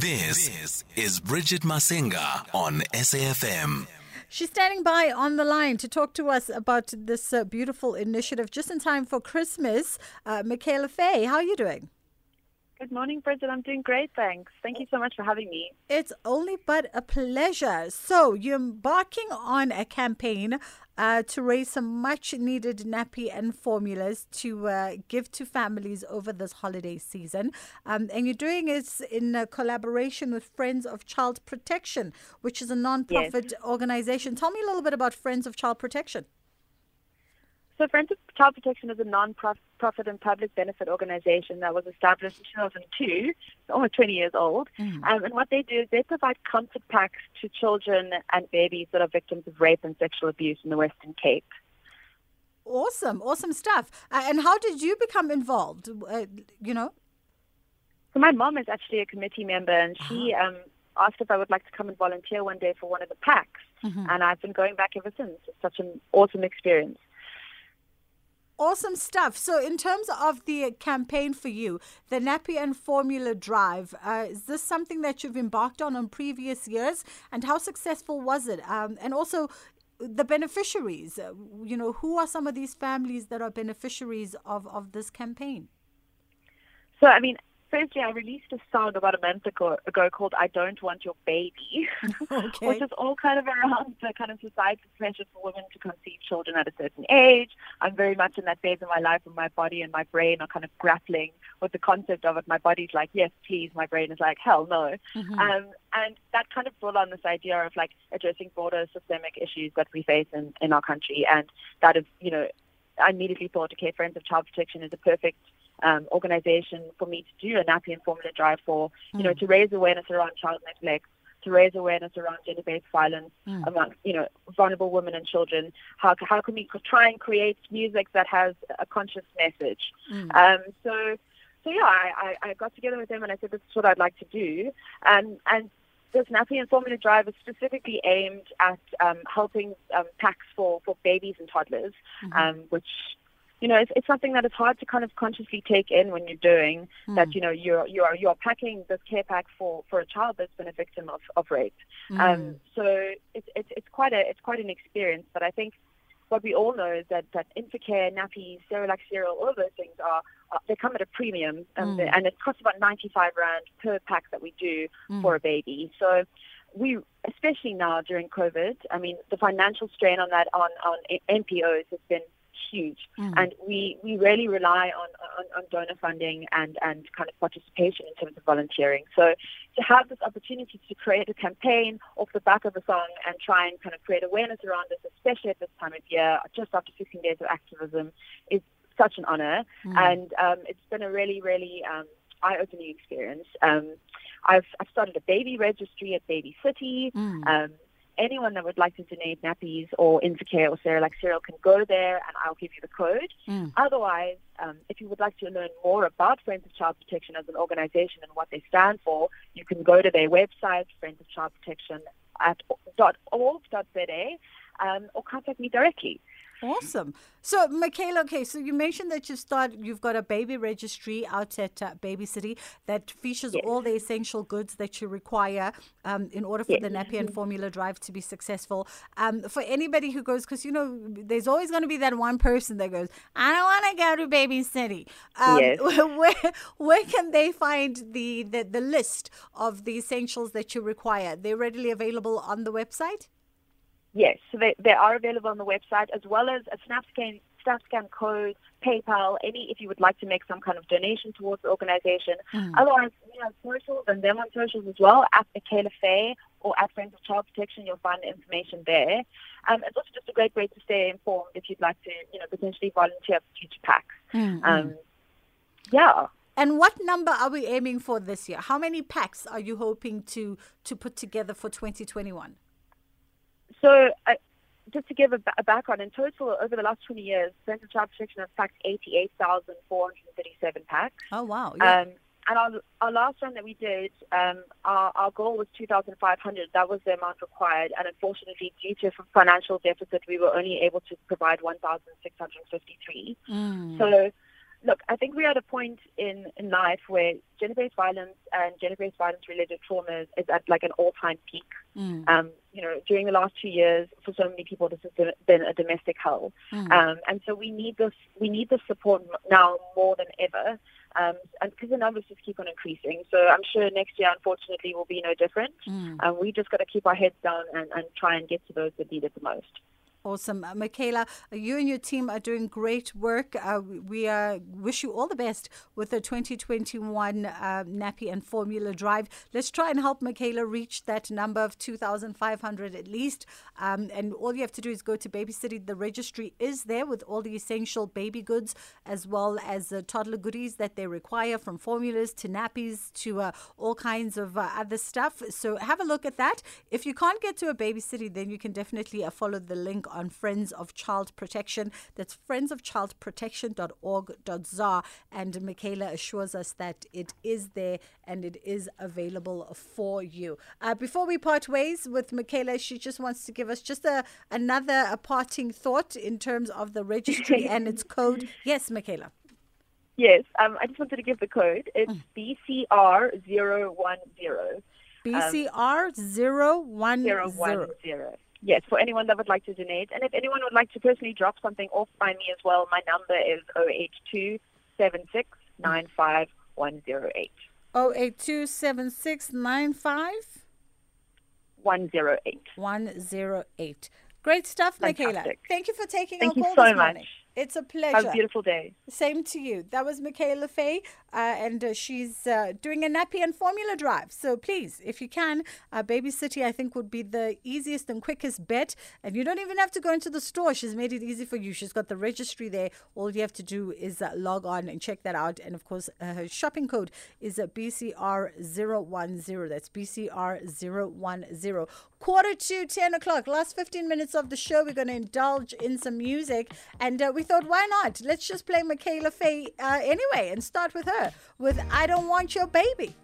This is Bridget Masinga on SAFM. She's standing by on the line to talk to us about this uh, beautiful initiative just in time for Christmas. Uh, Mikhaela Fay, how are you doing? Good morning, Bridget. I'm doing great, thanks. Thank you so much for having me. It's only but a pleasure. So, you're embarking on a campaign uh, to raise some much needed nappy and formulas to uh, give to families over this holiday season. Um, and you're doing it in uh, collaboration with Friends of Child Protection, which is a non profit yes. organization. Tell me a little bit about Friends of Child Protection. So Friends of Child Protection is a non-profit and public benefit organization that was established in 2002, almost 20 years old. Mm. Um, and what they do is they provide comfort packs to children and babies that are victims of rape and sexual abuse in the Western Cape. Awesome, awesome stuff. Uh, and how did you become involved? Uh, you know? So my mom is actually a committee member, and she uh-huh. um, asked if I would like to come and volunteer one day for one of the packs. Mm-hmm. And I've been going back ever since. It's such an awesome experience. Awesome stuff. So, in terms of the campaign for you, the Nappy and Formula Drive, uh, is this something that you've embarked on on previous years? And how successful was it? Um, and also, the beneficiaries, uh, you know, who are some of these families that are beneficiaries of, of this campaign? So, I mean, firstly, I released a song about a month ago, ago called I Don't Want Your Baby, okay. which is all kind of around the kind of societal pressure for women to conceive children at a certain age. I'm very much in that phase of my life where my body and my brain are kind of grappling with the concept of it. My body's like, yes, please. My brain is like, hell no. Mm-hmm. Um, and that kind of brought on this idea of like addressing broader systemic issues that we face in, in our country. And that is, you know, I immediately thought, okay, Friends of Child Protection is a perfect um, organization for me to do a nappy and formula drive for, you mm. know, to raise awareness around child neglect, to raise awareness around gender-based violence mm. among, you know, vulnerable women and children. How, how can we try and create music that has a conscious message? Mm. Um, so, so yeah, I, I, I got together with them and I said, this is what I'd like to do. And, and this nappy and formula drive is specifically aimed at um, helping um, packs for, for babies and toddlers, mm-hmm. um, which you know, it's, it's something that is hard to kind of consciously take in when you're doing mm. that. You know, you're you're you're packing this care pack for for a child that's been a victim of of rape. Mm. Um, so it's it's it's quite a it's quite an experience. But I think what we all know is that that Infacare, nappies, Cerelac cereal, all of those things are, are they come at a premium, and, mm. and it costs about 95 rand per pack that we do mm. for a baby. So we, especially now during COVID, I mean, the financial strain on that on on NPOs has been huge. Mm. And we, we really rely on, on, on, donor funding and, and kind of participation in terms of volunteering. So to have this opportunity to create a campaign off the back of a song and try and kind of create awareness around this, especially at this time of year, just after 15 days of activism, is such an honor. Mm. And um, it's been a really, really um, eye-opening experience. Um, I've, I've started a baby registry at Baby City. Mm. Anyone that would like to donate nappies or Infacare or Cerelac cereal can go there and I'll give you the code. Mm. Otherwise, um, if you would like to learn more about Friends of Child Protection as an organization and what they stand for, you can go to their website, Friends of Child Protection at .org.za, um, or contact me directly. Awesome. So, Mikhaela, okay, so you mentioned that you start, you've got a baby registry out at uh, Baby City that features yes. all the essential goods that you require um, in order for yes. the nappy and formula drive to be successful. Um, for anybody who goes, because you know, there's always going to be that one person that goes, I don't want to go to Baby City. Um, yes. Where where can they find the, the the list of the essentials that you require? They're readily available on the website. Yes, so they, they are available on the website as well as a SnapScan, SnapScan code, PayPal, any if you would like to make some kind of donation towards the organization. Mm. Otherwise, we have socials and them on socials as well, at Mikhaela Fay or at Friends of Child Protection. You'll find the information there. Um, it's also just a great way to stay informed if you'd like to, you know, potentially volunteer for future packs. Mm-hmm. Um, yeah. And what number are we aiming for this year? How many packs are you hoping to to put together for 2021? So, uh, just to give a, a, background, in total, over the last 20 years, Friends of Child Protection has packed 88,437 packs. Oh, wow. Yeah. Um, and our, our last run that we did, um, our, our goal was 2,500. That was the amount required. And unfortunately, due to financial deficit, we were only able to provide 1,653. Mm. So look, I think we're at a point in, in life where gender-based violence and gender-based violence-related traumas is at like an all-time peak. Mm. Um, you know, during the last two years, for so many people, this has been a domestic hell, mm. um, and so we need this. We need this support now more than ever, um, and because the numbers just keep on increasing. So I'm sure next year, unfortunately, will be no different. Mm. And we just got to keep our heads down and, and try and get to those that need it the most. Awesome. Uh, Mikhaela, uh, you and your team are doing great work. Uh, we uh, wish you all the best with the 2021 uh, Nappy and Formula Drive. Let's try and help Mikhaela reach that number of 2,500 at least. Um, and all you have to do is go to Baby City. The registry is there with all the essential baby goods as well as uh, toddler goodies that they require from formulas to nappies to all kinds of other stuff. So have a look at that. If you can't get to a Baby City, then you can definitely follow the link on Friends of Child Protection. That's friendsofchildprotection.org.za. And Mikhaela assures us that it is there and it is available for you. Uh, before we part ways with Mikhaela, she just wants to give us just a another a parting thought in terms of the registry and its code. Yes, Mikhaela. Yes, um, I just wanted to give the code. It's mm. BCR010. BCR 010. Yes, for anyone that would like to donate. And if anyone would like to personally drop something off by me as well, my number is 082 76 108. 082 108. 108. Great stuff, Fantastic. Mikhaela. Thank you for taking Thank our call so this morning. Much. It's a pleasure. Have a beautiful day. Same to you. That was Mikhaela Fay, uh, and uh, she's uh, doing a nappy and formula drive. So please, if you can, uh, Baby City, I think, would be the easiest and quickest bet. And you don't even have to go into the store. She's made it easy for you. She's got the registry there. All you have to do is uh, log on and check that out. And of course, uh, her shopping code is BCR010. That's BCR010. Quarter to 10 o'clock, last 15 minutes of the show, we're going to indulge in some music. And we thought, why not? Let's just play Mikhaela Fay uh, anyway and start with with I Don't Want Your Baby.